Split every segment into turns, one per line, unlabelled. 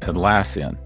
Atlassian.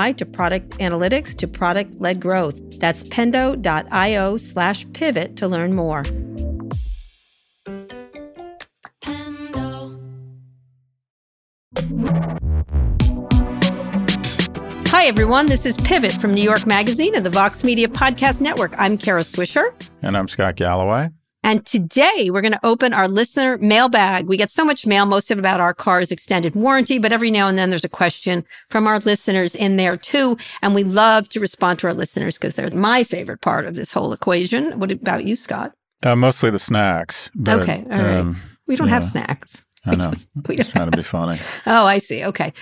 to product analytics to product led growth. That's pendo.io slash pivot to learn more. Hi, everyone. This is Pivot from New York Magazine and the Vox Media Podcast Network. I'm Kara Swisher.
And I'm Scott Galloway.
And today we're going to open our listener mailbag. We get so much mail, most of it about our car's extended warranty, but every now and then there's a question from our listeners in there too. And we love to respond to our listeners because they're my favorite part of this whole equation. What about you, Scott?
Uh, mostly the snacks. But,
okay. All right. Um, we don't yeah, have snacks.
I know. don't trying to be funny.
Oh, I see. Okay.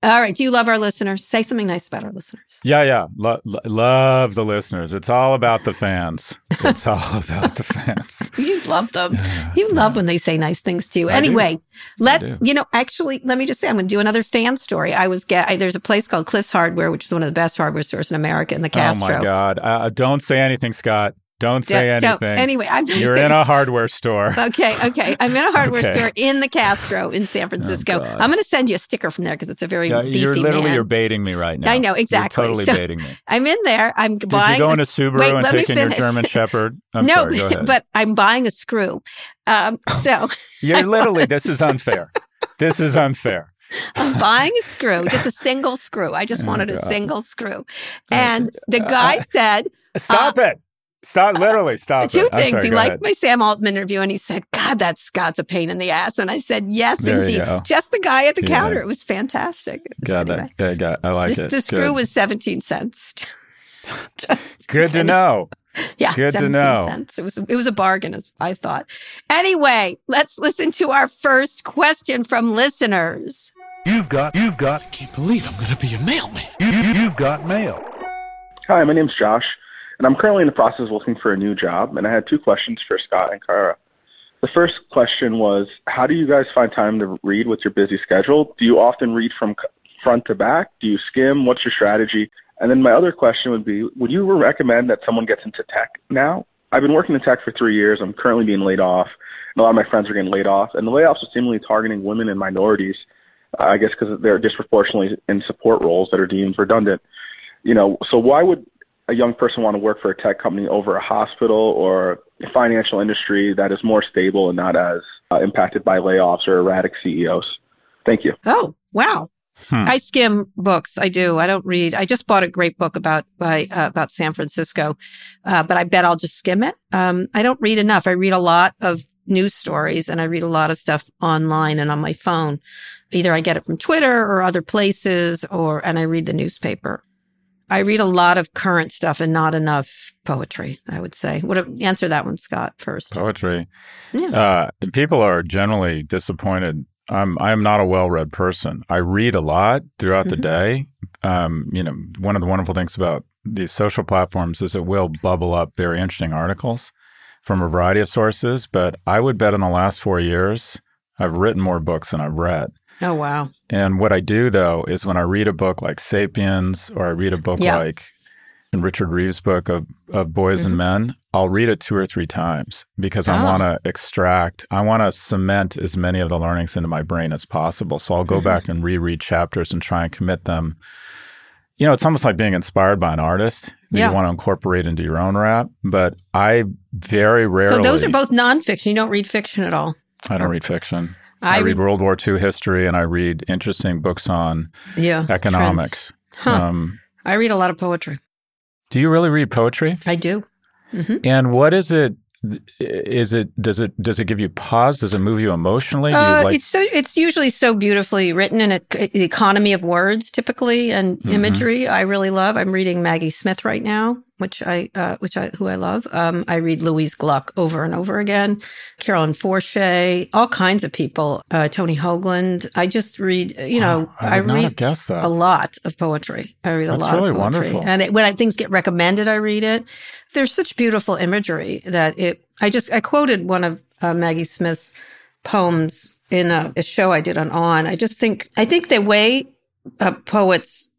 All right. Do you love our listeners? Say something nice about our listeners.
Yeah, yeah. Lo- lo- love the listeners. It's all about the fans. It's all about the fans.
you love them. Yeah, you love when they say nice things to you. I anyway, do. let's, you know, actually, let me just say, I'm going to do another fan story. I was get, I, there's a place called Cliff's Hardware, which is one of the best hardware stores in America in the Castro.
Oh my God. Uh, don't say anything, Scott. Don't say don't, anything. Don't.
Anyway, I'm
You're in a hardware store.
Okay, okay. I'm in a hardware okay. store in the Castro in San Francisco. Oh, I'm going to send you a sticker from there because it's a very yeah,
You're literally
man.
you're baiting me right now.
I know exactly.
You're totally
so,
baiting me.
I'm in there. I'm
Did
buying.
you go into Subaru
wait,
and taking your German Shepherd? I'm
no,
sorry,
but I'm buying a screw. Um, so
you're literally. This is unfair. This is unfair.
I'm buying a screw, just a single screw. I just oh, wanted God. a single screw. And the guy uh, said,
Stop uh, it. Stop, literally, stop.
Two
it.
things.
Sorry,
he liked ahead. my Sam Altman interview and he said, God, that Scott's a pain in the ass. And I said, Yes,
there
indeed. Just the guy at the yeah. counter. It was fantastic.
Got anyway. that. Yeah, got, I like
this,
it.
The screw Good. was 17 cents.
Good to know.
Yeah,
good to know.
Cents. It was it was a bargain, as I thought. Anyway, let's listen to our first question from listeners.
You've got, you've got. I can't believe I'm going to be a mailman. You, you, you've got mail.
Hi, my name's Josh and I'm currently in the process of looking for a new job. And I had two questions for Scott and Kara. The first question was, how do you guys find time to read with your busy schedule? Do you often read from front to back? Do you skim? What's your strategy? And then my other question would be, would you recommend that someone gets into tech now? I've been working in tech for three years. I'm currently being laid off, and a lot of my friends are getting laid off. And the layoffs are seemingly targeting women and minorities, uh, I guess because they're disproportionately in support roles that are deemed redundant. You know, so why would a young person want to work for a tech company over a hospital or a financial industry that is more stable and not as uh, impacted by layoffs or erratic CEOs? Thank you.
Oh, wow. Hmm. I skim books. I do. I don't read. I just bought a great book about by uh, about San Francisco, uh, but I bet I'll just skim it. Um, I don't read enough. I read a lot of news stories and I read a lot of stuff online and on my phone. Either I get it from Twitter or other places, or and I read the newspaper. I read a lot of current stuff and not enough poetry, I would say. Would answer that one, Scott, first.
Poetry. Yeah. Uh, people are generally disappointed. I'm I'm not a well-read person. I read a lot throughout mm-hmm. the day. Um, you know, one of the wonderful things about these social platforms is it will bubble up very interesting articles from a variety of sources. But I would bet in the last four years, I've written more books than I've read.
Oh, wow.
And what I do though is when I read a book like Sapiens or I read a book yeah. like in Richard Reeves' book of, of Boys mm-hmm. and Men, I'll read it two or three times because I oh. want to extract, I want to cement as many of the learnings into my brain as possible. So I'll go mm-hmm. back and reread chapters and try and commit them you know, it's almost like being inspired by an artist that
Yeah.
you want to incorporate into your own rap. But I very rarely.
So those are both nonfiction. You don't read fiction at all.
I don't read fiction.
I
I, read World War II history and I read interesting books on
Yeah.
economics.
Huh.
Um,
I read a lot of poetry.
do you really read poetry?
I do.
And what is it? Is it does it does it give you pause? Does it move you emotionally? Do you
Uh,
like
it's so it's usually so beautifully written and it, the economy of words typically and
Mhm.
imagery I really love. I'm reading Maggie Smith right now, which I uh, which I who I love. Um, I read Louise Gluck over and over again, Carolyn Forche, all kinds of people. Uh, Tony Hoagland. I just read. You know,
Wow, I would
read a lot of poetry. I read a
That's
lot
really
of poetry.
wonderful.
And it, when I, things get recommended, I read it. There's such beautiful imagery that it, I just, I quoted one of uh, Maggie Smith's poems in a, a show I did on On. I just think, I think the way uh, poets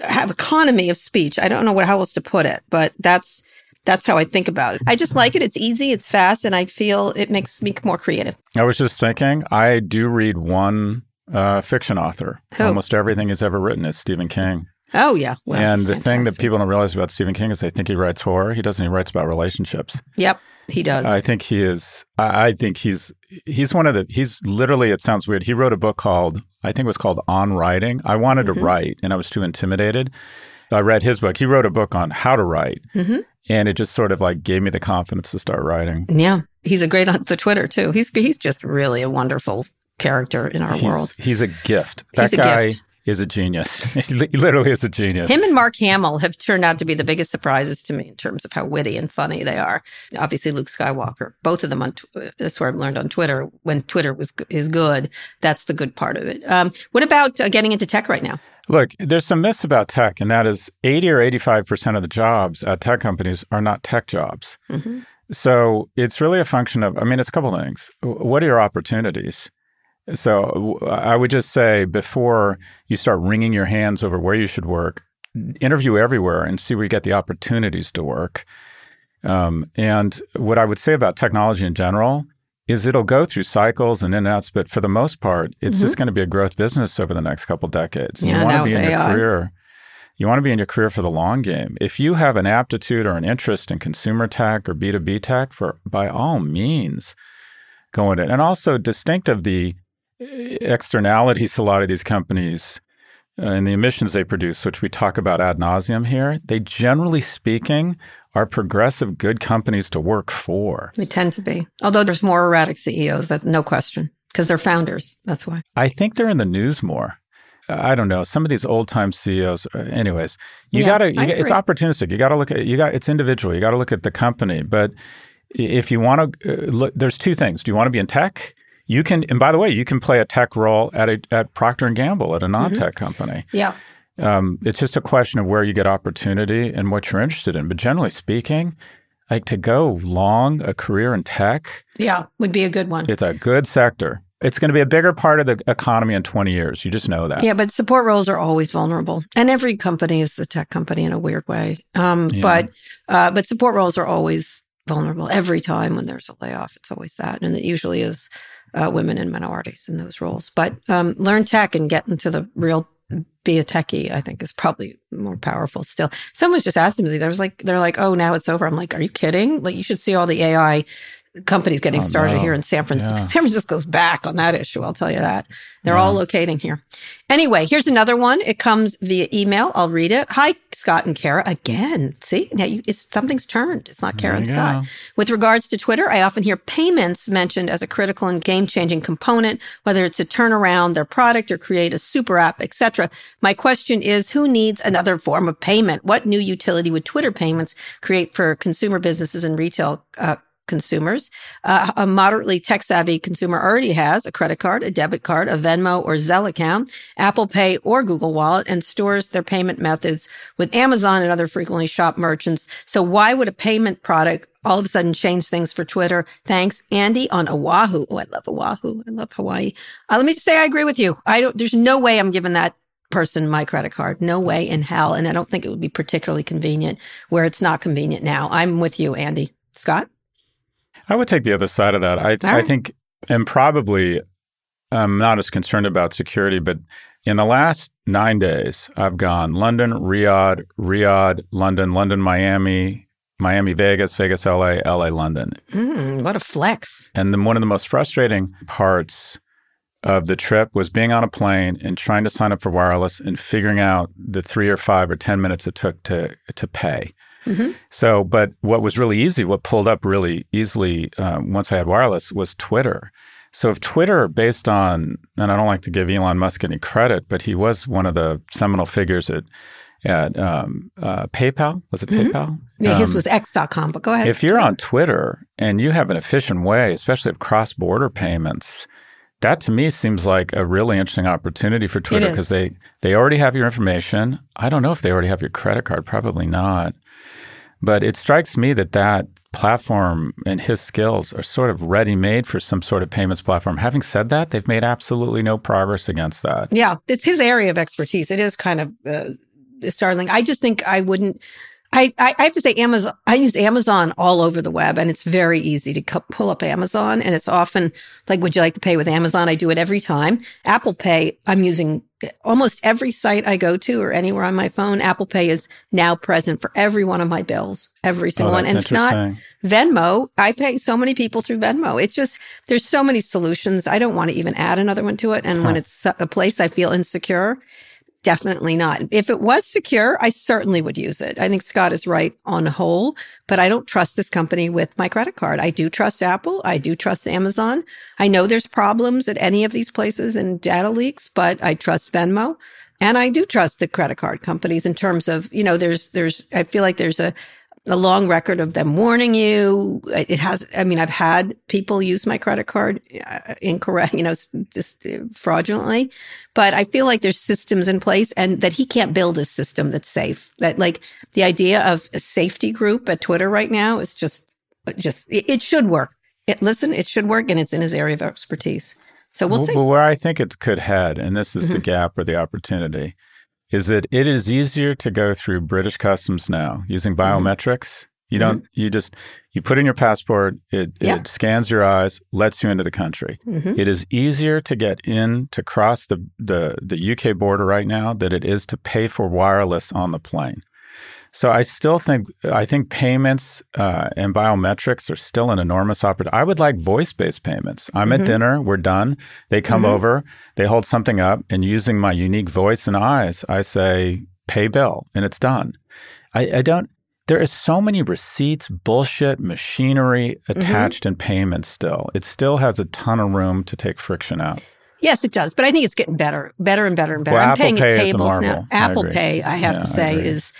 have economy of speech, I don't know what, how else to put it, but that's, that's how I think about it. I just like it. It's easy, it's fast, and I feel it makes me more creative.
I was just thinking, I do read one uh, fiction author.
Who?
Almost everything he's ever written is Stephen King.
Oh, yeah. Well,
and the thing that people don't realize about Stephen King is they think he writes horror. He doesn't. He writes about relationships.
Yep, he does.
I think he is. I, I think he's he's one of the. He's literally. It sounds weird. He wrote a book called I think it was called On Writing. I wanted
Mhm.
to write and I was too intimidated. I read his book. He wrote a book on how to write,
Mhm.
and it just sort of like gave me the confidence to start writing.
Yeah, he's a great on the Twitter too. He's he's just really a wonderful character in our
he's,
world.
he's a gift.
He's
That
a
guy
gift.
Is a genius. he literally is a genius.
Him and Mark Hamill have turned out to be the biggest surprises to me in terms of how witty and funny they are. Obviously, Luke Skywalker, both of them on. Tw- That's where I've learned on Twitter. When Twitter was is good, that's the good part of it. Um, what about uh, getting into tech right now?
Look, there's some myths about tech, and that is 80 or 85% of the jobs at tech companies are not tech jobs.
Mhm.
So it's really a function of, I mean, it's a couple things. What are your opportunities? So I would just say before you start wringing your hands over where you should work, interview everywhere and see where you get the opportunities to work. Um, and what I would say about technology in general is it'll go through cycles and in and outs, but for the most part, it's just going to be a growth business over the next couple decades.
Mm-hmm. Yeah,
you want to be in your career. You want to be in your career for the long game. If you have an aptitude or an interest in consumer tech or B2B tech, for by all means, go in it. And also distinct of the externalities a lot of these companies uh, and the emissions they produce, which we talk about ad nauseum here, they generally speaking are progressive, good companies to work for.
They tend to be, although there's more erratic CEOs. That's no question because they're founders. That's why.
I think they're in the news more. I don't know. Some of these old time CEOs. uh, Anyways, you
Yeah,
got to.
I
It's opportunistic. You got to look at. You got. It's individual. You got to look at the company. But if you want to, uh, look, there's two things. Do you want to be in tech? You can. And by the way, you can play a tech role at a at Procter and Gamble at a non-tech company.
Yeah.
Um, it's just a question of where you get opportunity and what you're interested in. But generally speaking, like to go long a career in tech,
Yeah. Would be a good one.
it's a good sector. It's going to be a bigger part of the economy in 20 years. You just know that.
Yeah, but support roles are always vulnerable, and every company is a tech company in a weird way. Um,
Yeah.
But uh, but support roles are always vulnerable every time when there's a layoff. It's always that, and it usually is uh, women and minorities in those roles. But um, learn tech and get into the real. Be a techie, I think, is probably more powerful still. Someone was just asking me, there was like, they're like, oh, now it's over. I'm like, are you kidding? Like, you should see all the AI companies getting
Oh,
started
no.
here in San Francisco.
Yeah.
San Francisco's back on that issue. I'll tell you that. They're all locating here. Anyway, here's another one. It comes via email. I'll read it. Hi, Scott and Kara. Again, see, now you, it's something's turned. It's not Kara and Scott.
go.
With regards to Twitter, I often hear payments mentioned as a critical and game-changing component, whether it's to turn around their product or create a super app, etc. My question is, who needs another form of payment? What new utility would Twitter payments create for consumer businesses and retail uh, consumers? Uh, a moderately tech-savvy consumer already has a credit card, a debit card, a Venmo or Zelle account, Apple Pay or Google Wallet, and stores their payment methods with Amazon and other frequently shopped merchants. So why would a payment product all of a sudden change things for Twitter? Thanks, Andy on Oahu. Oh, I love Oahu. I love Hawaii. Uh, let me just say I agree with you. I don't. There's no way I'm giving that person my credit card. No way in hell. And I don't think it would be particularly convenient where it's not convenient now. I'm with you, Andy. Scott.
I would take the other side of that. I, I
right.
think, and probably I'm not as concerned about security, but In the last nine days, I've gone London, Riyadh, Riyadh, London, London, Miami, Miami, Vegas, Vegas, LA, LA, London.
Mm, what a flex.
And then one of the most frustrating parts of the trip was being on a plane and trying to sign up for wireless and figuring out the three or five or 10 minutes it took to, to pay. Mm-hmm. So, but what was really easy, what pulled up really easily um, once I had wireless was Twitter. So, if Twitter, based on, and I don't like to give Elon Musk any credit, but he was one of the seminal figures at at um, uh, PayPal. Was it mm-hmm. PayPal?
Yeah, um, his was X.com, but go ahead.
If you're on Twitter and you have an efficient way, especially of cross border payments, that to me seems like a really interesting opportunity for Twitter because they, they already have your information. I don't know if they already have your credit card, probably not. But it strikes me that that platform and his skills are sort of ready made for some sort of payments platform. Having said that, they've made absolutely no progress against that.
Yeah, it's his area of expertise. It is kind of uh, startling. I just think I wouldn't. I, I, have to say Amazon. I use Amazon all over the web, and it's very easy to pull up Amazon. And it's often like, "Would you like to pay with Amazon?" I do it every time. Apple Pay. I'm using almost every site I go to or anywhere on my phone. Apple Pay is now present for every one of my bills, every single
oh,
one. And if not Venmo, I pay so many people through Venmo. It's just there's so many solutions. I don't want to even add another one to it. And huh. when it's a place I feel insecure, Definitely not. If it was secure, I certainly would use it. I think Scott is right on whole, but I don't trust this company with my credit card. I do trust Apple. I do trust Amazon. I know there's problems at any of these places and data leaks, but I trust Venmo. And I do trust the credit card companies in terms of, you know, there's, there's, I feel like there's a, a long record of them warning you. It has, I mean, I've had people use my credit card uh, incorrect, you know, just uh, fraudulently, but I feel like there's systems in place and that he can't build a system that's safe. That like the idea of a safety group at Twitter right now is just, just, it, it should work. It, listen, it should work and it's in his area of expertise. So we'll,
well
see.
Well, where I think it could head, and this is mm-hmm. the gap or the opportunity, is that it is easier to go through British customs now using mm-hmm. biometrics. You don't, mm-hmm. you just, you put in your passport, it, yeah. it scans your eyes, lets you into the country. Mm-hmm. It is easier to get in to cross the, the, the UK border right now than it is to pay for wireless on the plane. So I still think I think payments uh, and biometrics are still an enormous opportunity. I would like voice-based payments. I'm mm-hmm. at dinner, we're done. They come mm-hmm. over, they hold something up, and using my unique voice and eyes, I say pay bill, and it's done. I, I don't. There is so many receipts, bullshit, machinery mm-hmm. attached mm-hmm. in payments. Still, it still has a ton of room to take friction out.
Yes, it does, but I think it's getting better, better and better and better.
Well,
I'm
Apple
paying
Pay
at tables now. Apple
I
Pay, I have yeah, to say, is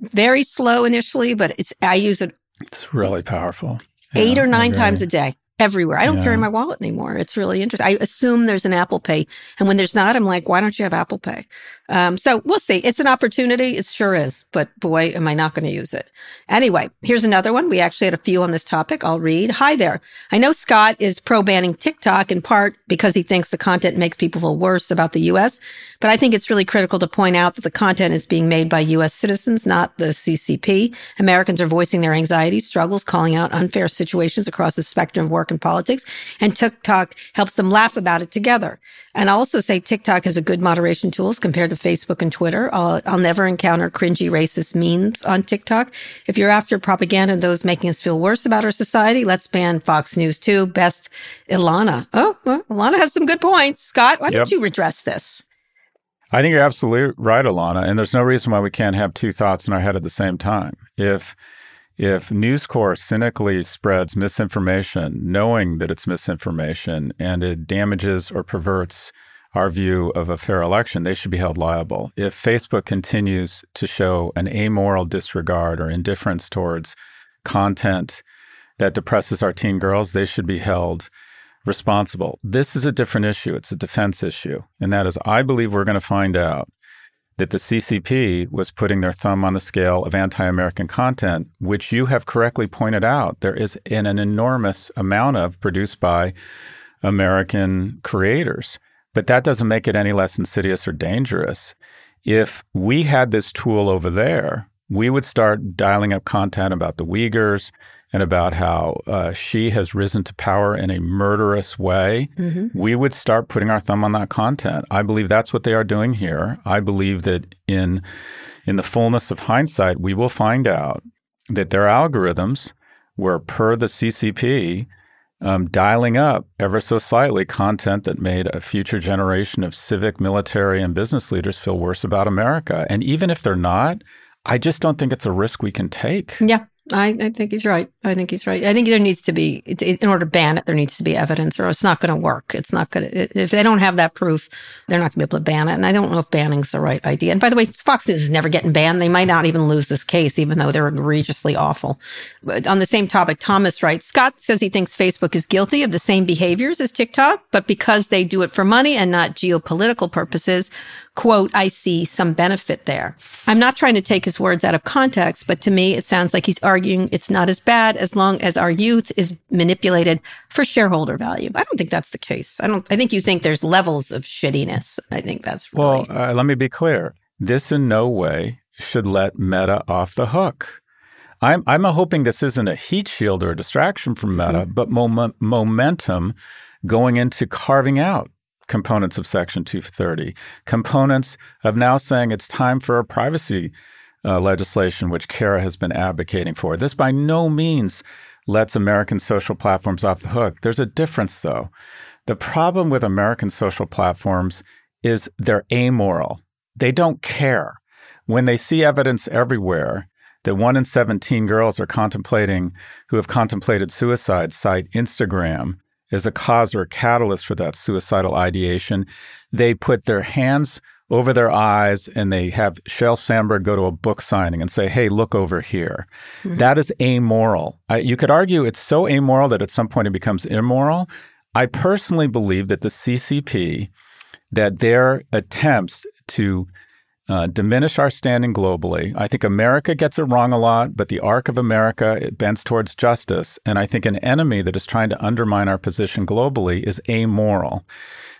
very slow initially, but it's I use it.
It's really powerful.
Eight or nine times a day everywhere. I don't yeah. carry my wallet anymore. It's really interesting. I assume there's an Apple Pay. And when there's not, I'm like, why don't you have Apple Pay? Um, so we'll see. It's an opportunity. It sure is. But boy, am I not going to use it. Anyway, here's another one. We actually had a few on this topic. I'll read. Hi there. I know Scott is pro banning TikTok in part because he thinks the content makes people feel worse about the U.S. But I think it's really critical to point out that the content is being made by U.S. citizens, not the CCP. Americans are voicing their anxieties, struggles, calling out unfair situations across the spectrum of work and politics. And TikTok helps them laugh about it together. And I'll also say TikTok has a good moderation tools compared to Facebook and Twitter. I'll, I'll never encounter cringy racist memes on TikTok. If you're after propaganda and those making us feel worse about our society, let's ban Fox News too. Best Ilana. Oh, well, Ilana has some good points. Scott, why yep. don't you redress this?
I think you're absolutely right, Ilana. And there's no reason why we can't have two thoughts in our head at the same time. If if News Corp cynically spreads misinformation, knowing that it's misinformation and it damages or perverts our view of a fair election, they should be held liable. If Facebook continues to show an amoral disregard or indifference towards content that depresses our teen girls, they should be held responsible. This is a different issue. It's a defense issue. And that is, I believe we're going to find out that the CCP was putting their thumb on the scale of anti American content, which you have correctly pointed out there is an, an enormous amount of produced by American creators. But that doesn't make it any less insidious or dangerous. If we had this tool over there we would start dialing up content about the Uyghurs and about how uh, Xi has risen to power in a murderous way, mm-hmm. we would start putting our thumb on that content. I believe that's what they are doing here. I believe that in in the fullness of hindsight, we will find out that their algorithms were per the CCP um, dialing up ever so slightly content that made a future generation of civic, military, and business leaders feel worse about America. And even if they're not, I just don't think it's a risk we can take.
Yeah. I, I, think he's right. I think he's right. I think there needs to be, in order to ban it, there needs to be evidence or it's not going to work. It's not going to, if they don't have that proof, they're not going to be able to ban it. And I don't know if banning's the right idea. And by the way, Fox News is never getting banned. They might not even lose this case, even though they're egregiously awful. But on the same topic, Thomas writes, Scott says he thinks Facebook is guilty of the same behaviors as TikTok, but because they do it for money and not geopolitical purposes, quote, I see some benefit there. I'm not trying to take his words out of context, but to me, it sounds like he's arguing it's not as bad as long as our youth is manipulated for shareholder value. I don't think that's the case. I don't, I think you think there's levels of shittiness. I think that's
really. Well, uh, let me be clear. This in no way should let Meta off the hook. I'm, I'm hoping this isn't a heat shield or a distraction from Meta, mm-hmm. but mom- momentum going into carving out components of Section 230, components of now saying it's time for a privacy uh, legislation, which Kara has been advocating for. This by no means lets American social platforms off the hook. There's a difference, though. The problem with American social platforms is they're amoral. They don't care. When they see evidence everywhere that one in 17 girls are contemplating, who have contemplated suicide, cite Instagram as a cause or a catalyst for that suicidal ideation. They put their hands over their eyes and they have Sheryl Sandberg go to a book signing and say, hey, look over here. Mm-hmm. That is amoral. I, you could argue it's so amoral that at some point it becomes immoral. I personally believe that the CCP, that their attempts to uh, diminish our standing globally. I think America gets it wrong a lot, but the arc of America it bends towards justice. And I think an enemy that is trying to undermine our position globally is amoral.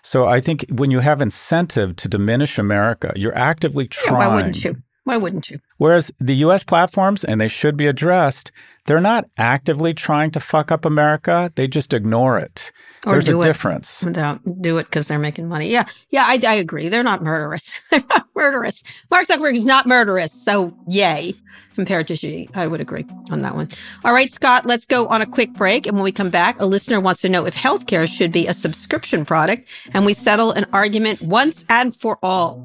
So I think when you have incentive to diminish America, you're actively trying.
Yeah, why wouldn't you? Why wouldn't you?
Whereas the U.S. platforms, and they should be addressed, they're not actively trying to fuck up America. They just ignore it. Or There's a difference.
Don't do it because they're making money. Yeah. Yeah, I, I agree. They're not murderous. they're not murderous. Mark Zuckerberg is not murderous. So yay. Compared to Xi, I would agree on that one. All right, Scott, let's go on a quick break. And when we come back, a listener wants to know if healthcare should be a subscription product. And we settle an argument once and for all.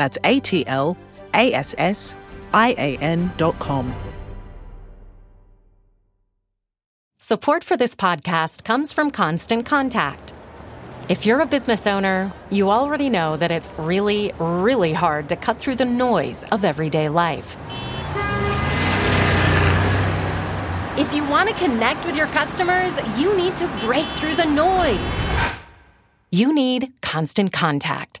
That's A T L A S S I A N dot com.
Support for this podcast comes from Constant Contact. If you're a business owner, you already know that it's really, really hard to cut through the noise of everyday life. If you want to connect with your customers, you need to break through the noise. You need Constant Contact.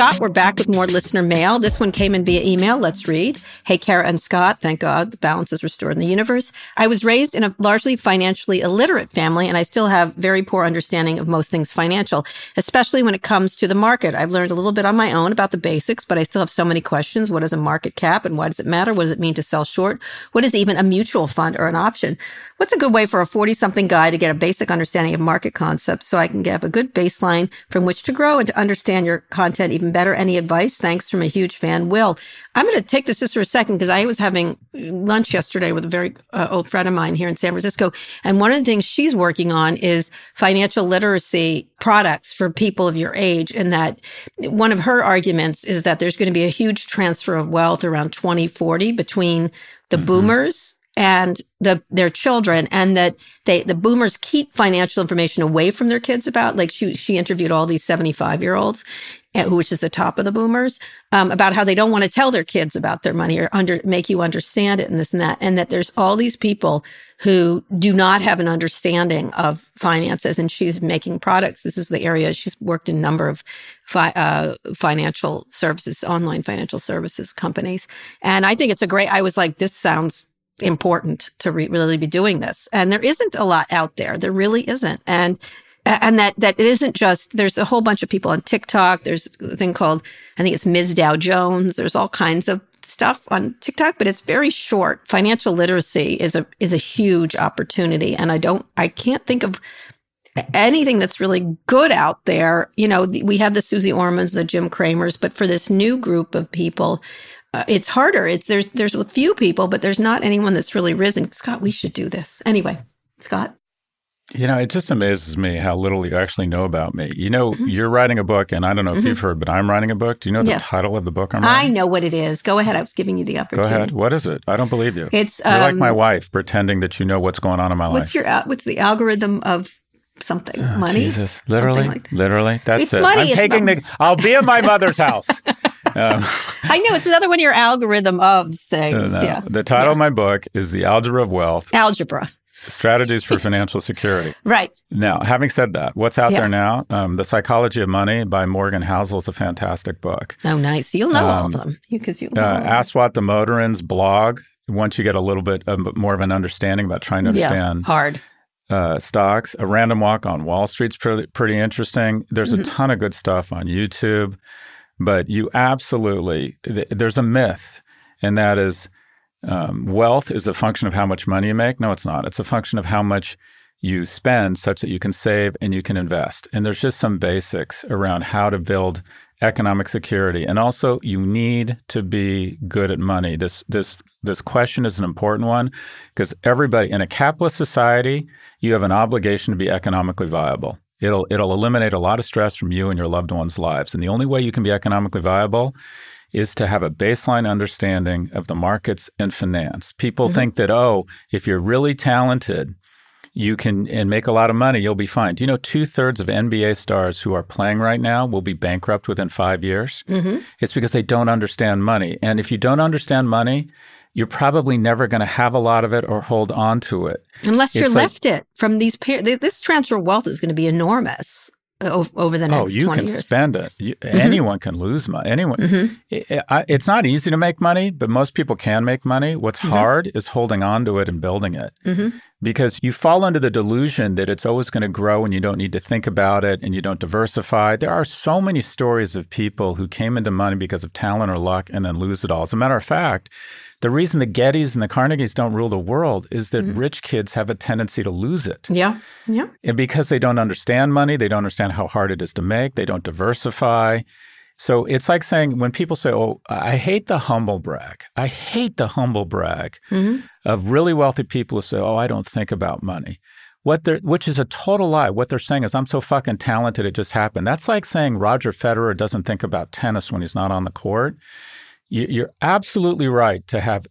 Scott, we're back with more listener mail. This one came in via email. Let's read. Hey, Kara and Scott. Thank God the balance is restored in the universe. I was raised in a largely financially illiterate family, and I still have very poor understanding of most things financial, especially when it comes to the market. I've learned a little bit on my own about the basics, but I still have so many questions. What is a market cap and why does it matter? What does it mean to sell short? What is even a mutual fund or an option? What's a good way for a 40 something guy to get a basic understanding of market concepts so I can have a good baseline from which to grow and to understand your content even better. Any advice? Thanks from a huge fan, Will. I'm going to take this just for a second because I was having lunch yesterday with a very uh, old friend of mine here in San Francisco. And one of the things she's working on is financial literacy products for people of your age. And that one of her arguments is that there's going to be a huge transfer of wealth around 2040 between the mm-hmm. boomers and the their children and that they the boomers keep financial information away from their kids about like she she interviewed all these 75 year olds which is the top of the boomers um, about how they don't want to tell their kids about their money or under make you understand it and this and that and that there's all these people who do not have an understanding of finances and she's making products this is the area she's worked in a number of fi- uh, financial services online financial services companies and i think it's a great i was like this sounds important to re- really be doing this. And there isn't a lot out there. There really isn't. And and that that it isn't just there's a whole bunch of people on TikTok. There's a thing called I think it's Ms. Dow Jones. There's all kinds of stuff on TikTok, but it's very short. Financial literacy is a is a huge opportunity, and I don't I can't think of anything that's really good out there. You know, we have the Suze Ormans, the Jim Cramers, but for this new group of people, uh, it's harder. It's there's there's a few people, but there's not anyone that's really risen. Scott, we should do this anyway. Scott.
You know, it just amazes me how little you actually know about me. You know, mm-hmm. you're writing a book, and I don't know if mm-hmm. you've heard, but I'm writing a book. Do you know the yes. title of the book I'm writing?
I know what it is. Go ahead. I was giving you the opportunity.
Go ahead. What is it? I don't believe you.
It's
you're um, like my wife, pretending that you know what's going on in my
what's
life.
What's your what's the algorithm of something?
Oh,
money?
Jesus, literally, like that. literally. That's
it's
it.
Money,
I'm taking the. I'll be at my mother's house.
Um, I know it's another one of your algorithm of things. No, no. Yeah.
The title
yeah.
of my book is The Algebra of Wealth.
Algebra.
Strategies for Financial Security.
Right.
Now, having said that, what's out yeah. there now? Um, the Psychology of Money by Morgan Housel is a fantastic book.
Oh, nice. You'll know um, all of them. Because you, you
uh, the Motorin's blog, once you get a little bit of, more of an understanding about trying to understand.
Yeah, hard.
Uh, stocks. A Random Walk on Wall Street's pretty, pretty interesting. There's mm-hmm. a ton of good stuff on YouTube. But you absolutely, there's a myth, and that is um, wealth is a function of how much money you make. No, it's not. It's a function of how much you spend such that you can save and you can invest. And there's just some basics around how to build economic security. And also you need to be good at money. This this this question is an important one because everybody in a capitalist society, you have an obligation to be economically viable. It'll it'll eliminate a lot of stress from you and your loved ones' lives. And the only way you can be economically viable is to have a baseline understanding of the markets and finance. People mm-hmm. think that oh, if you're really talented, you can and make a lot of money, you'll be fine. Do you know two thirds of NBA stars who are playing right now will be bankrupt within five years? Mm-hmm. It's because they don't understand money. And if you don't understand money, you're probably never going to have a lot of it or hold on to it.
Unless you're left it from these, this transfer of wealth is going to be enormous over the next
oh you can
years.
spend it you, mm-hmm. anyone can lose money anyone mm-hmm. it, it's not easy to make money but most people can make money what's mm-hmm. hard is holding on to it and building it mm-hmm. because you fall into the delusion that it's always going to grow and you don't need to think about it and you don't diversify there are so many stories of people who came into money because of talent or luck and then lose it all as a matter of fact the reason the Gettys and the Carnegies don't rule the world is that mm-hmm. rich kids have a tendency to lose it.
Yeah. Yeah.
And because they don't understand money, they don't understand how hard it is to make, they don't diversify. So it's like saying when people say, "Oh, I hate the humble brag." I hate the humble brag
Mhm.
of really wealthy people who say, "Oh, I don't think about money." What they're, which is a total lie. What they're saying is, "I'm so fucking talented, it just happened." That's like saying Roger Federer doesn't think about tennis when he's not on the court. You- You're absolutely right to have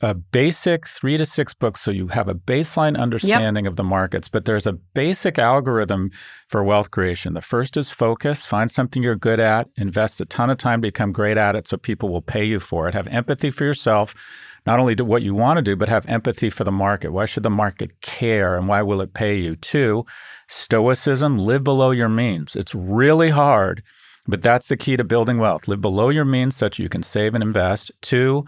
a basic three to six books so you have a baseline understanding of the markets. But there's a basic algorithm for wealth creation. The first is focus, find something you're good at, invest a ton of time to become great at it so people will pay you for it. Have empathy for yourself, not only do what you want to do, but have empathy for the market. Why should the market care and why will it pay you? Two, stoicism, live below your means. It's really hard. But that's the key to building wealth. Live below your means such you can save and invest. Two,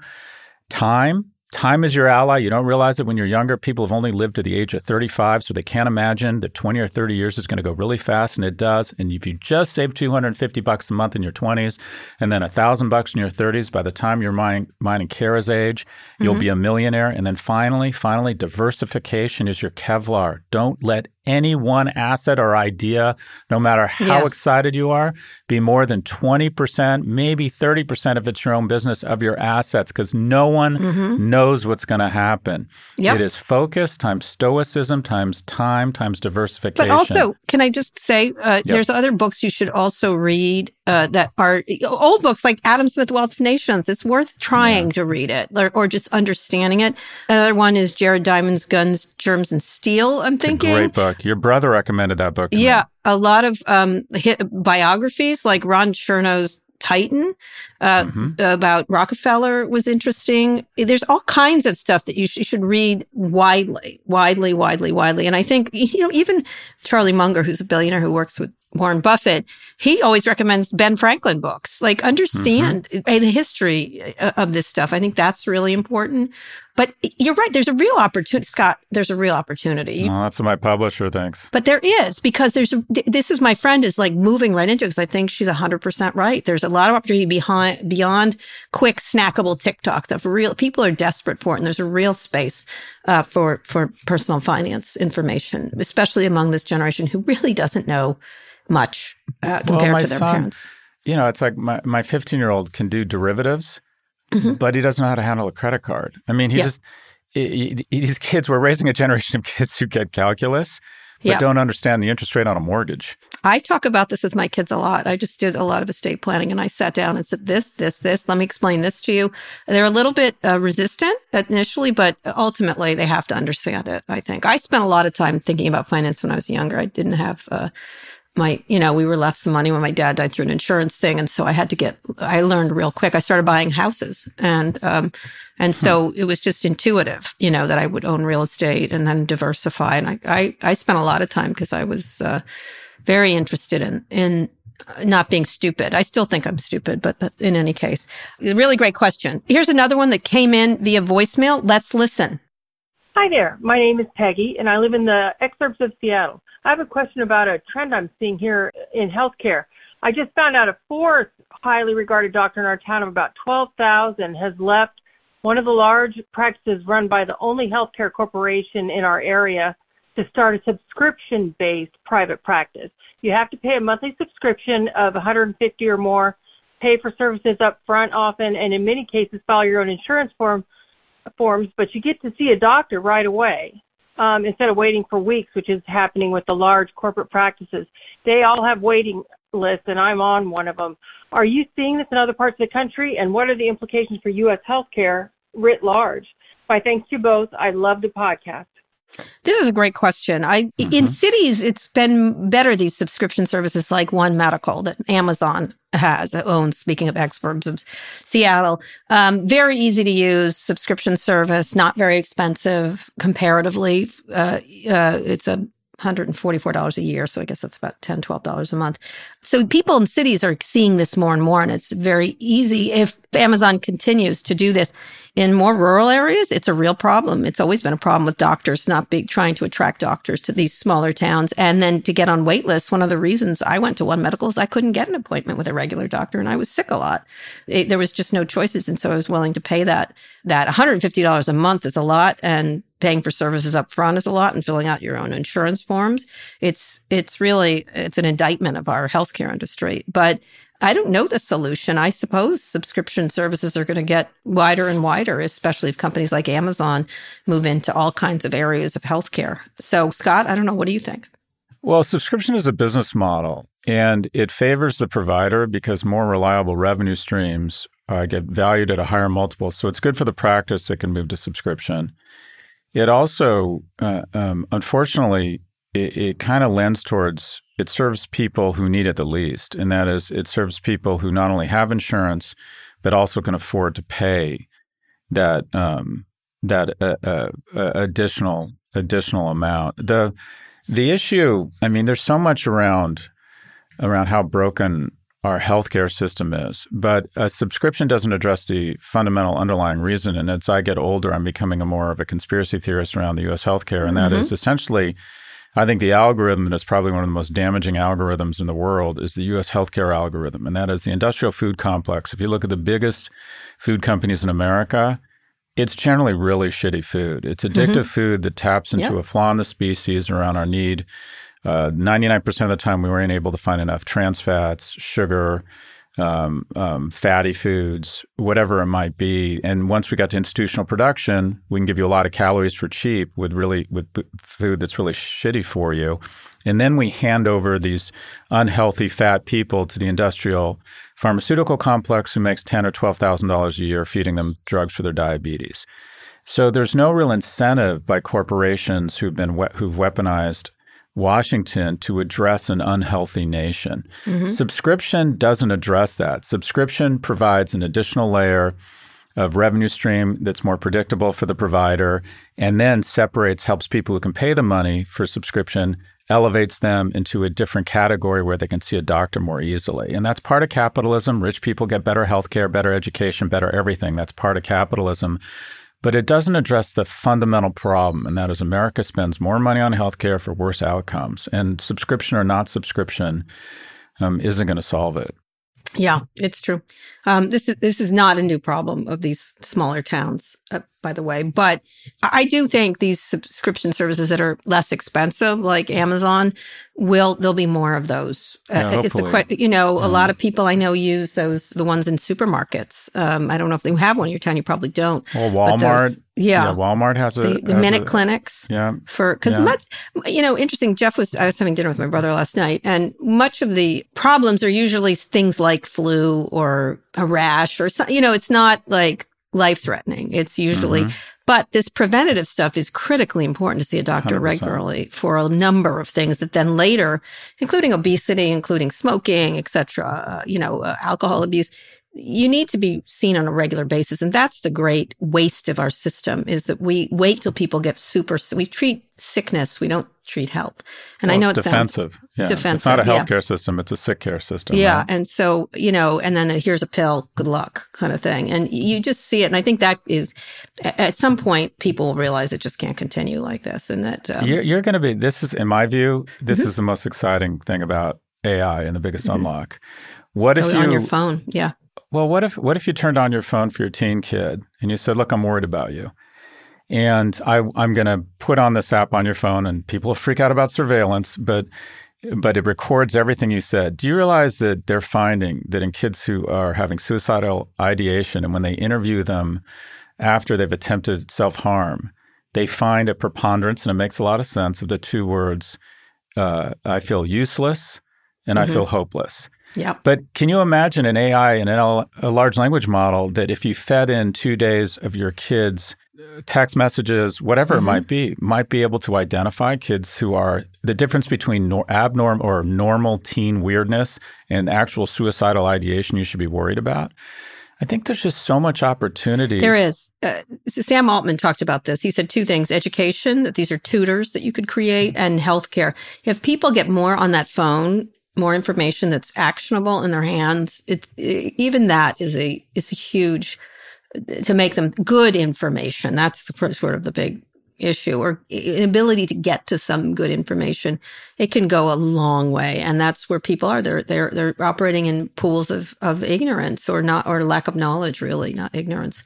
time. Time is your ally. You don't realize it when you're younger. People have only lived to the age of 35, so they can't imagine that 20 or 30 years is going to go really fast, and it does. And if you just save 250 bucks a month in your 20s, and then a thousand bucks in your 30s, by the time you're mining, mining Kara's age, you'll mm-hmm. be a millionaire. And then finally, finally, diversification is your Kevlar. Don't let any one asset or idea, no matter how
Yes.
excited you are, be more than 20%, maybe 30% of it's your own business of your assets because no one knows what's going to happen.
Mm-hmm. Yep.
It is focus times stoicism times time times diversification.
But also, can I just say, uh, there's other books you should also read uh, that are old books like Adam Smith, Wealth of Nations. It's worth trying to read it or, or just understanding it. Another one is Jared Diamond's Guns, Germs, and Steel. I'm
it's a
thinking.
great book. Your brother recommended that book. To me.
Yeah, a lot of um, biographies like Ron Chernow's Titan uh,
Mhm.
about Rockefeller was interesting. There's all kinds of stuff that you, sh- you should read widely, widely, widely, widely. And I think you know even Charlie Munger, who's a billionaire who works with Warren Buffett, he always recommends Ben Franklin books. Like understand a the history uh, of this stuff. I think that's really important. But you're right. There's a real opportunity, Scott. There's a real opportunity.
Well, that's what my publisher thinks.
But there is because there's a, this is my friend is like moving right into it because I think she's hundred percent right. There's a lot of opportunity behind beyond quick snackable TikToks of real people are desperate for it, and there's a real space uh, for for personal finance information, especially among this generation who really doesn't know much uh, compared
my
to their
son-
parents.
You know, it's like my my 15 year old can do derivatives,
Mhm.
but he doesn't know how to handle a credit card. I mean, he
Yeah.
just he- he- these kids. We're raising a generation of kids who get calculus, but
Yeah.
don't understand the interest rate on a mortgage.
I talk about this with my kids a lot. I just did a lot of estate planning and I sat down and said, this, this, this, let me explain this to you. They're a little bit uh, resistant initially, but ultimately they have to understand it. I think I spent a lot of time thinking about finance when I was younger. I didn't have, uh, my, you know, we were left some money when my dad died through an insurance thing. And so I had to get, I learned real quick. I started buying houses and, um, and so it was just intuitive, you know, that I would own real estate and then diversify. And I, I, I spent a lot of time because I was, uh, very interested in in uh, not being stupid. I still think I'm stupid, but but in any case, really great question. Here's another one that came in via voicemail. Let's listen.
Hi there. My name is Peggy, and I live in the exurbs of Seattle. I have a question about a trend I'm seeing here in healthcare. I just found out a fourth highly regarded doctor in our town of about 12,000 has left one of the large practices run by the only healthcare corporation in our area to start a subscription-based private practice. You have to pay a monthly subscription of 150 or more, pay for services up front often, and in many cases file your own insurance form forms, but you get to see a doctor right away um, instead of waiting for weeks, which is happening with the large corporate practices. They all have waiting lists, and I'm on one of them. Are you seeing this in other parts of the country, and what are the implications for U.S. healthcare writ large? My thanks to you both. I love the podcast.
This is a great question. I in cities, it's been better. These subscription services like One Medical that Amazon has owns. Speaking of exurbs of Seattle, um, very easy to use subscription service, not very expensive comparatively. Uh, uh, it's a $144 a year. So I guess that's about $10, $12 a month. So people in cities are seeing this more and more, and it's very easy. If Amazon continues to do this in more rural areas, it's a real problem. It's always been a problem with doctors not big trying to attract doctors to these smaller towns. And then to get on wait lists, one of the reasons I went to One Medical is I couldn't get an appointment with a regular doctor and I was sick a lot. It, there was just no choices. And so I was willing to pay that, that $150 a month is a lot. And paying for services up front is a lot and filling out your own insurance forms. It's it's really it's an indictment of our healthcare industry. But I don't know the solution. I suppose subscription services are going to get wider and wider, especially if companies like Amazon move into all kinds of areas of healthcare. So, Scott, I don't know. What do you think?
Well, subscription is a business model and it favors the provider because more reliable revenue streams uh, get valued at a higher multiple. So it's good for the practice that can move to subscription. It also, uh, um, unfortunately, it, it kind of lends towards it serves people who need it the least, and that is, it serves people who not only have insurance but also can afford to pay that um, that uh, uh, additional additional amount. The the issue, I mean, there's so much around around how broken our healthcare system is. But a subscription doesn't address the fundamental underlying reason. And as I get older, I'm becoming a more of a conspiracy theorist around the US healthcare. And that mm-hmm. is essentially, I think the algorithm that's probably one of the most damaging algorithms in the world is the US healthcare algorithm. And that is the industrial food complex. If you look at the biggest food companies in America, it's generally really shitty food. It's addictive mm-hmm. food that taps into yep. a flaw in the species around our need uh, 99% of the time, we weren't able to find enough trans fats, sugar, um, um, fatty foods, whatever it might be. And once we got to institutional production, we can give you a lot of calories for cheap with really with food that's really shitty for you. And then we hand over these unhealthy fat people to the industrial pharmaceutical complex who makes ten or twelve thousand dollars a year feeding them drugs for their diabetes. So there's no real incentive by corporations who've been we- who've weaponized Washington to address an unhealthy nation. Mm-hmm. Subscription doesn't address that. Subscription provides an additional layer of revenue stream that's more predictable for the provider and then separates helps people who can pay the money for subscription elevates them into a different category where they can see a doctor more easily and that's part of capitalism rich people get better health care better education better everything that's part of capitalism but it doesn't address the fundamental problem, and that is America spends more money on healthcare for worse outcomes. And subscription or not subscription um, isn't going to solve it.
Yeah, it's true. Um, this is this is not a new problem of these smaller towns, uh, by the way. But I do think these subscription services that are less expensive, like Amazon, will there'll be more of those.
Uh, yeah, uh,
it's a quite you know mm. a lot of people I know use those the ones in supermarkets. Um, I don't know if they have one in your town. You probably don't.
Well, Walmart.
Yeah.
yeah. Walmart has a
the, the minute
a,
clinics.
Yeah,
for because yeah. much you know interesting. Jeff was I was having dinner with my brother last night, and much of the problems are usually things like flu or a rash or something. You know, it's not like life threatening. It's usually. Mm-hmm. But this preventative stuff is critically important to see a doctor 100%. regularly for a number of things that then later, including obesity, including smoking, etc., uh, you know, uh, alcohol abuse, you need to be seen on a regular basis and that's the great waste of our system is that we wait till people get super we treat sickness we don't treat health and
well,
i know
it's
it
defensive yeah.
defensive
it's not a healthcare
yeah.
system it's a sick care system
yeah
right?
and so you know and then here's a pill good luck kind of thing and you just see it and i think that is at some point people will realize it just can't continue like this and that
um, you're, you're going to be this is in my view this mm-hmm. is the most exciting thing about ai and the biggest mm-hmm. unlock what if
oh,
you
on your phone yeah
well, what if what if you turned on your phone for your teen kid and you said, "Look, I'm worried about you." And I, I'm going to put on this app on your phone, and people will freak out about surveillance, but but it records everything you said. Do you realize that they're finding that in kids who are having suicidal ideation, and when they interview them after they've attempted self harm, they find a preponderance, and it makes a lot of sense of the two words: uh, "I feel useless" and mm-hmm. "I feel hopeless."
Yeah.
But can you imagine an AI and a large language model that if you fed in two days of your kids' uh, text messages, whatever mm-hmm. it might be, might be able to identify kids who are the difference between nor- abnormal or normal teen weirdness and actual suicidal ideation you should be worried about? I think there's just so much opportunity.
There is. Uh, Sam Altman talked about this. He said two things education, that these are tutors that you could create, and healthcare. If people get more on that phone more information that's actionable in their hands. It's even that is a is a huge to make them good information. That's the, sort of the big issue or an ability to get to some good information. It can go a long way, and that's where people are. They're they're they're operating in pools of of ignorance or not or lack of knowledge, really, not ignorance,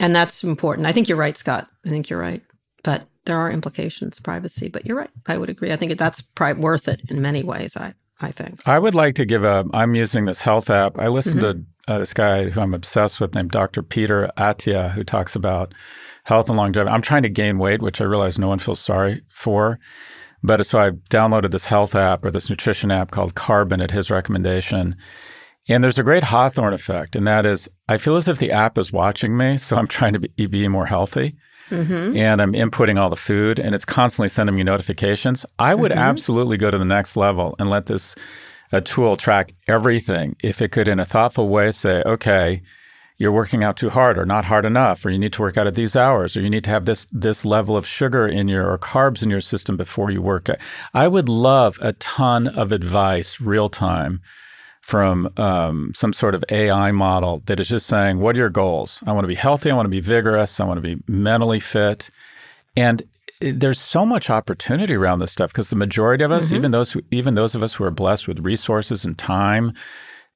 and that's important. I think you're right, Scott. I think you're right, but there are implications, privacy. But you're right. I would agree. I think that's probably worth it in many ways. I I think.
I would like to give a. I'm using this health app. I listened mm-hmm. to uh, this guy who I'm obsessed with named Dr. Peter Attia, who talks about health and longevity. I'm trying to gain weight, which I realize no one feels sorry for. But so I downloaded this health app or this nutrition app called Carbon at his recommendation. And there's a great Hawthorne effect, and that is I feel as if the app is watching me. So I'm trying to be, be more healthy. Mm-hmm. And I'm inputting all the food, and it's constantly sending me notifications. I would mm-hmm. absolutely go to the next level and let this a tool track everything. If it could, in a thoughtful way, say, okay, you're working out too hard or not hard enough, or you need to work out at these hours, or you need to have this this level of sugar in your or carbs in your system before you work. I would love a ton of advice real time from um, some sort of AI model that is just saying, what are your goals? I want to be healthy. I want to be vigorous. I want to be mentally fit. And there's so much opportunity around this stuff because the majority of us, mm-hmm. even those who, even those of us who are blessed with resources and time,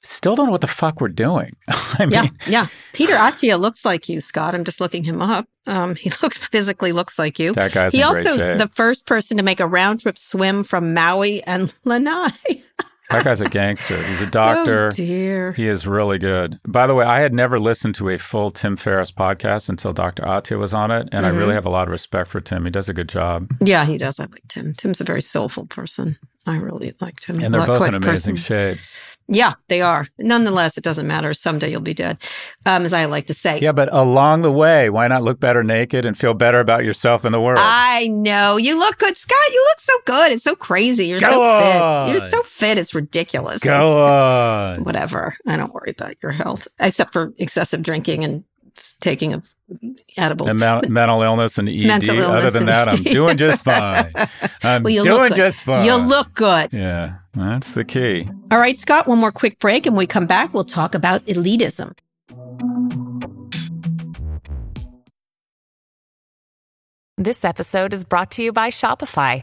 still don't know what the fuck we're doing.
I mean, yeah, yeah. Peter Attia looks like you, Scott. I'm just looking him up. Um, he looks physically looks like you.
That guy's
he
also
the first person to make a round trip swim from Maui and Lanai.
That guy's a gangster. He's a doctor.
Oh, dear.
He is really good. By the way, I had never listened to a full Tim Ferriss podcast until Dr. Attia was on it. And mm-hmm. I really have a lot of respect for Tim. He does a good job.
Yeah, he does. I like Tim. Tim's a very soulful person. I really liked him.
And they're both in amazing person. shape.
Yeah, they are. Nonetheless, it doesn't matter. Someday you'll be dead, um, as I like to say.
Yeah, but along the way, why not look better naked and feel better about yourself and the world?
I know. You look good, Scott. You look so good. It's so crazy. You're Go so on. fit. You're so fit. It's ridiculous.
Go on.
Whatever. I don't worry about your health, except for excessive drinking and taking of edibles.
And ma- mental illness and ED. Illness Other than that, I'm doing just fine. I'm well, doing just fine.
You look good.
Yeah, that's the key.
All right, Scott, one more quick break. And when we come back, we'll talk about elitism.
This episode is brought to you by Shopify.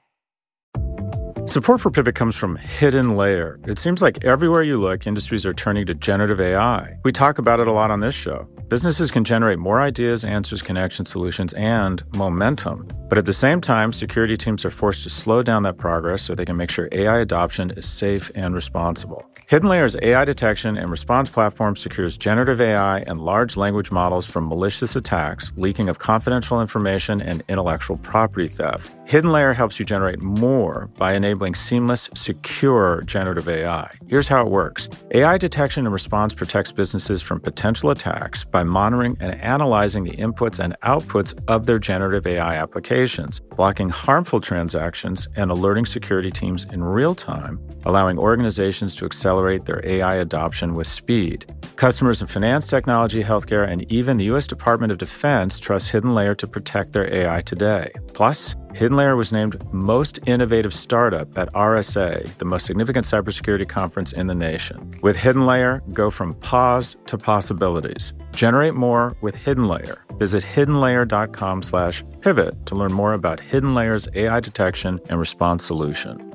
Support for Pivot comes from Hidden Layer. It seems like everywhere you look, industries are turning to generative AI. We talk about it a lot on this show. Businesses can generate more ideas, answers, connections, solutions, and momentum. But at the same time, security teams are forced to slow down that progress so they can make sure AI adoption is safe and responsible. Hidden Layer's AI detection and response platform secures generative AI and large language models from malicious attacks, leaking of confidential information, and intellectual property theft. Hidden Layer helps you generate more by enabling seamless, secure generative AI. Here's how it works AI detection and response protects businesses from potential attacks by monitoring and analyzing the inputs and outputs of their generative AI applications, blocking harmful transactions, and alerting security teams in real time, allowing organizations to accelerate their AI adoption with speed. Customers in finance, technology, healthcare, and even the U.S. Department of Defense trust Hidden Layer to protect their AI today. Plus, Hidden Layer was named Most Innovative Startup at RSA, the most significant cybersecurity conference in the nation. With Hidden Layer, go from pause to possibilities. Generate more with Hidden Layer. Visit hiddenlayer.com slash pivot to learn more about Hidden Layer's AI detection and response solution.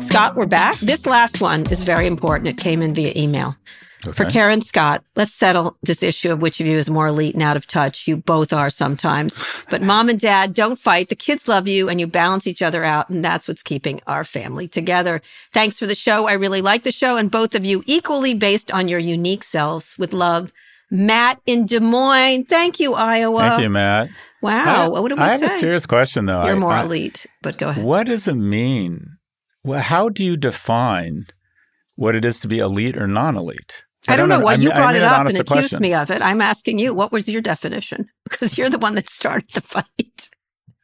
Scott, we're back. This last one is very important. It came in via email. Okay. For Kara and Scott, let's settle this issue of which of you is more elite and out of touch. You both are sometimes. But mom and dad don't fight. The kids love you and you balance each other out. And that's what's keeping our family together. Thanks for the show. I really like the show and both of you equally based on your unique selves with love. Matt in Des Moines. Thank you, Iowa.
Thank you, Matt.
Wow. I, what do we
I have a serious question, though.
You're more I, elite, but go ahead.
What does it mean? Well, how do you define what it is to be elite or non elite?
I, don't know, why you brought it up and accused question. me of it. I'm asking you, what was your definition? Because you're the one that started the fight.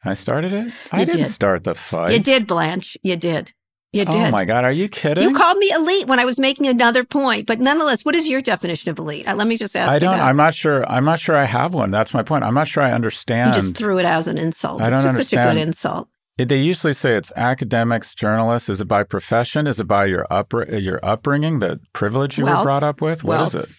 I started it? I didn't did. start the fight.
You did, Blanche. You did. You did.
Oh my God, are you kidding?
You called me elite when I was making another point, but nonetheless, what is your definition of elite? Uh, let me just ask.
I don't. I'm not sure. I'm not sure I have one. That's my point. I'm not sure I understand.
You just threw it as an insult.
I don't
just
understand.
such a good insult.
They usually say it's academics, journalists. Is it by profession? Is it by your your upbringing, the privilege you
Wealth.
were brought up with? What is
Wealth.
it?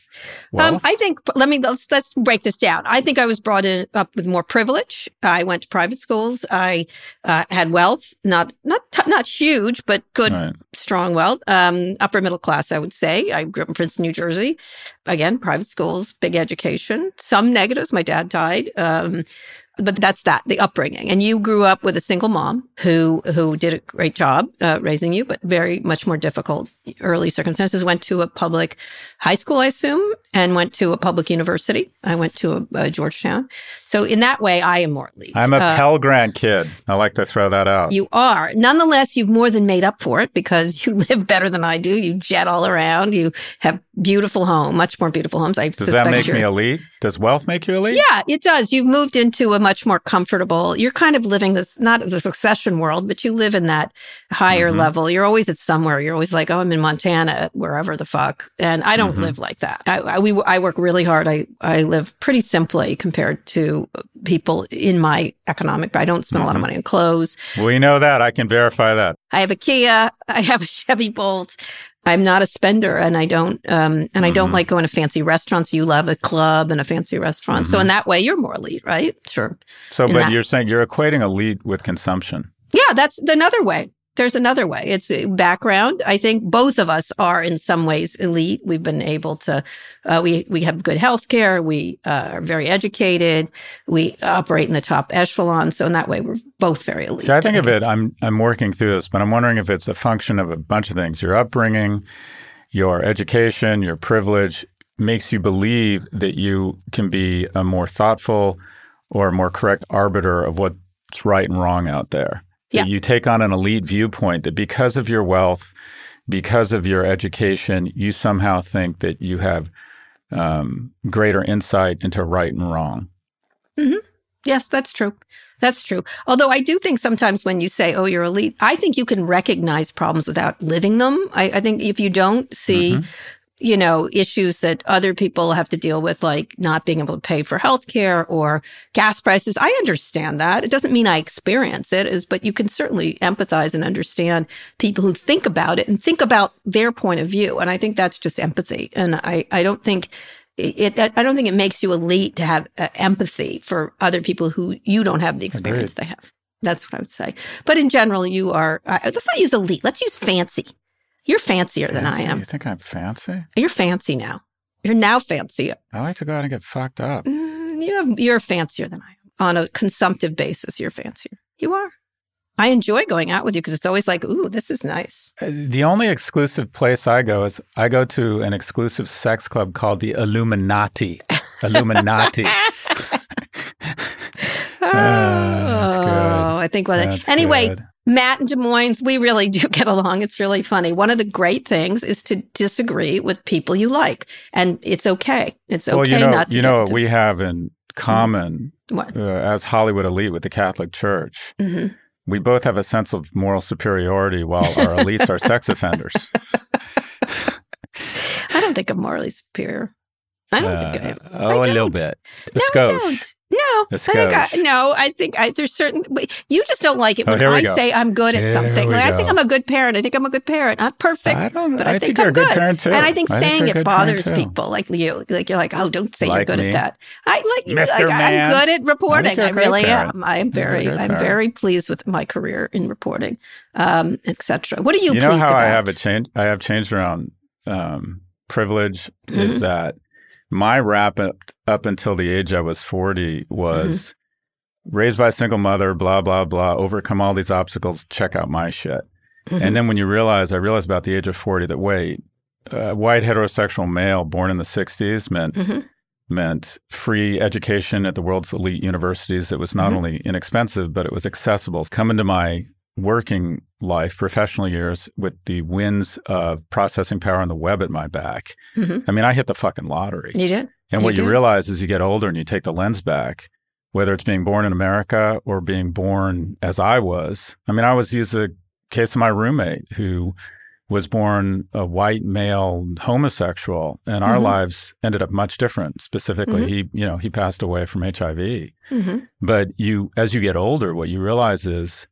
Um, I think let me let's let's break this down. I think I was brought in, up with more privilege. I went to private schools. I uh, had wealth, not not t- not huge, but good,
Right.
strong wealth. Um, upper middle class, I would say. I grew up in Princeton, New Jersey. Again, private schools, big education. Some negatives. My dad died. Um, but that's that the upbringing and you grew up with a single mom who who did a great job uh, raising you but very much more difficult early circumstances went to a public high school i assume and went to a public university i went to a, a georgetown so in that way i am more elite
I'm a
Uh,
Pell Grant kid. I like to throw that out.
you are. Nonetheless, you've more than made up for it because you live better than I do. You jet all around. You have beautiful home, much more beautiful homes. I
Does that make me elite? Does wealth make you elite?
Yeah, it does. You've moved into a much more comfortable. You're kind of living this not the succession world, but you live in that higher
Mhm.
level. You're always at somewhere. You're always like, oh, I'm in Montana, wherever the fuck. And I don't
Mhm.
live like that. I, I we I work really hard. I I live pretty simply compared to people in my economic. I don't spend a lot of
Mhm.
money on clothes.
We know that. I can verify that.
I have a Kia. I have a Chevy Bolt. I'm not a spender, and I don't. Um, and I don't
Mhm.
like going to fancy restaurants. You love a club and a fancy restaurant, so
Mhm.
in that way, you're more elite, right? Sure.
So,
In
but
that-
you're saying you're equating elite with consumption.
Yeah, that's another way. There's another way. It's a background. I think both of us are in some ways elite. We've been able to, uh, we, we have good health care. We uh, are very educated. We operate in the top echelon. So in that way, we're both very elite.
See, I think of it. I'm I'm working through this, but I'm wondering if it's a function of a bunch of things. Your upbringing, your education, your privilege makes you believe that you can be a more thoughtful or more correct arbiter of what's right and wrong out there.
Yeah.
You take on an elite viewpoint that because of your wealth, because of your education, you somehow think that you have um, greater insight into right and wrong.
Yes, that's true. That's true. Although I do think sometimes when you say, oh, you're elite, I think you can recognize problems without living them. I, I think if you don't see,
Mhm.
You know, issues that other people have to deal with, like not being able to pay for healthcare or gas prices, I understand that. It doesn't mean I experience it, is but you can certainly empathize and understand people who think about it and think about their point of view. And I think that's just empathy. And I, I don't think it, it, I don't think it makes you elite to have uh, empathy for other people who you don't have the experience they have. That's what I would say. But in general, you are, uh, let's not use elite. Let's use fancy. You're fancier than I am.
You think I'm fancy?
You're fancy now. You're now fancy.
I like to go out and get fucked up.
Mm, you have, you're fancier than I am. On a consumptive basis, you're fancier. You are. I enjoy going out with you because it's always like, ooh, this is nice.
Uh, The only exclusive place I go is I go to an exclusive sex club called the Illuminati. Illuminati. that's good.
Oh, I think what
That's
anyway,
good.
Matt and Des Moines, we really do get along. It's really funny. One of the great things is to disagree with people you like, and it's okay. It's okay
well, you know,
not to.
you know what
to-
we have in common
what?
uh, as Hollywood elite with the Catholic Church.
hmm
We both have a sense of moral superiority while our elites are sex offenders.
I don't think I'm morally superior. I don't think I am.
Uh, oh,
I
a little bit. A
no, I don't. No, I think I, no. I think I, there's certain. You just don't like it
Oh,
when I
go.
say I'm good at
Here
something. Like, I think. I'm a good parent. I think I'm a good parent. Not perfect.
I don't.
but
I,
I,
think,
think,
you're
I'm
a good
good.
parent too.
And I think
I
saying
you're
it bothers people like you. Like you're like, oh, don't say
Like
you're good
me?
at that. I like, like I'm good at reporting. I really
parent.
am. I am very, I'm
parent.
very pleased with my career in reporting, um, etc. What are you?
you know how I have a change. I have changed around um, privilege
Mm-hmm.
is that my wrap up, up until the age I was 40 was
Mm-hmm.
raised by a single mother, blah, blah, blah, overcome all these obstacles, check out my shit.
Mhm.
And then when you realize, I realized about the age of 40 that wait, uh, white heterosexual male born in the 60s meant
Mhm.
meant free education at the world's elite universities that was not
Mhm.
only inexpensive but it was accessible. Come into my working life, professional years, with the winds of processing power on the web at my back.
Mhm.
I mean, I hit the fucking lottery.
You did.
And
You
what you realize as you get older and you take the lens back, whether it's being born in America or being born as I was. I mean, I was used to case of my roommate who was born a white male homosexual and our
Mhm.
lives ended up much different specifically
Mhm.
he you know he passed away from hiv
hmm
but you as you get older what you realize is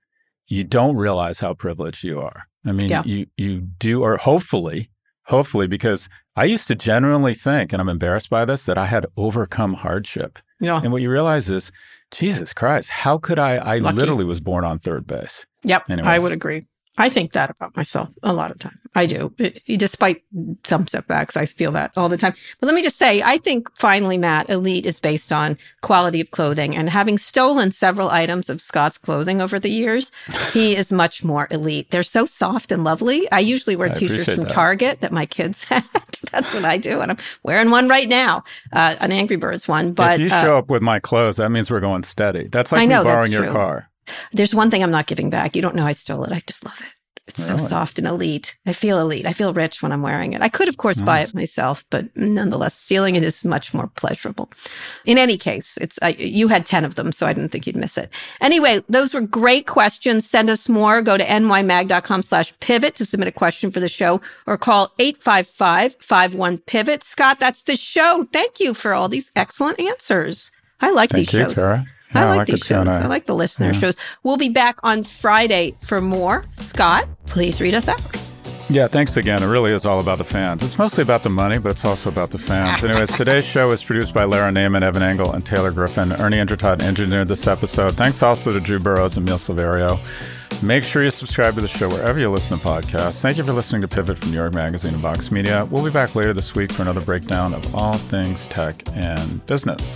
you don't realize how privileged you are i mean
Yeah.
you you do or hopefully hopefully because i used to genuinely think and i'm embarrassed by this that i had overcome hardship
Yeah.
and what you realize is jesus christ how could i i
Lucky.
literally was born on third base
Yep. I would agree. I think that about myself a lot of time. I do. I- despite some setbacks, I feel that all the time. But let me just say, I think finally, Matt, elite is based on quality of clothing. And having stolen several items of Scott's clothing over the years, he is much more elite. They're so soft and lovely. I usually wear
I
t-shirts from
that.
Target that my kids had. That's what I do. And I'm wearing one right now, uh, an Angry Birds one. But
if you
uh,
show up with my clothes that means we're going steady that's like
know, that's
borrowing your car
There's one thing I'm not giving back. You don't know I stole it. I just love it. It's so soft and elite. I feel elite. I feel rich when I'm wearing it. I could, of course, buy it myself, but nonetheless, stealing it is much more pleasurable. In any case, it's I, you had ten of them, so I didn't think you'd miss it. Anyway, those were great questions. Send us more. Go to nymag.com/pivot to submit a question for the show, or call 855-51-pivot. Scott, that's the show. Thank you for all these excellent answers. I like
thank
these
you
shows. I
Yeah,
like, these
the
shows.
Q&A.
I like the listener
Yeah.
shows. We'll be back on Friday for more. Scott, please read us out.
Yeah, thanks again. It really is all about the fans. It's mostly about the money, but it's also about the fans. Anyways, today's show is produced by Lara Naaman, Evan Engel, and Taylor Griffin. Ernie Indradat engineered this episode. Thanks also to Drew Burrows and Neil Silverio. Make sure you subscribe to the show wherever you listen to podcasts. Thank you for listening to Pivot from New York Magazine and Vox Media. We'll be back later this week for another breakdown of all things tech and business.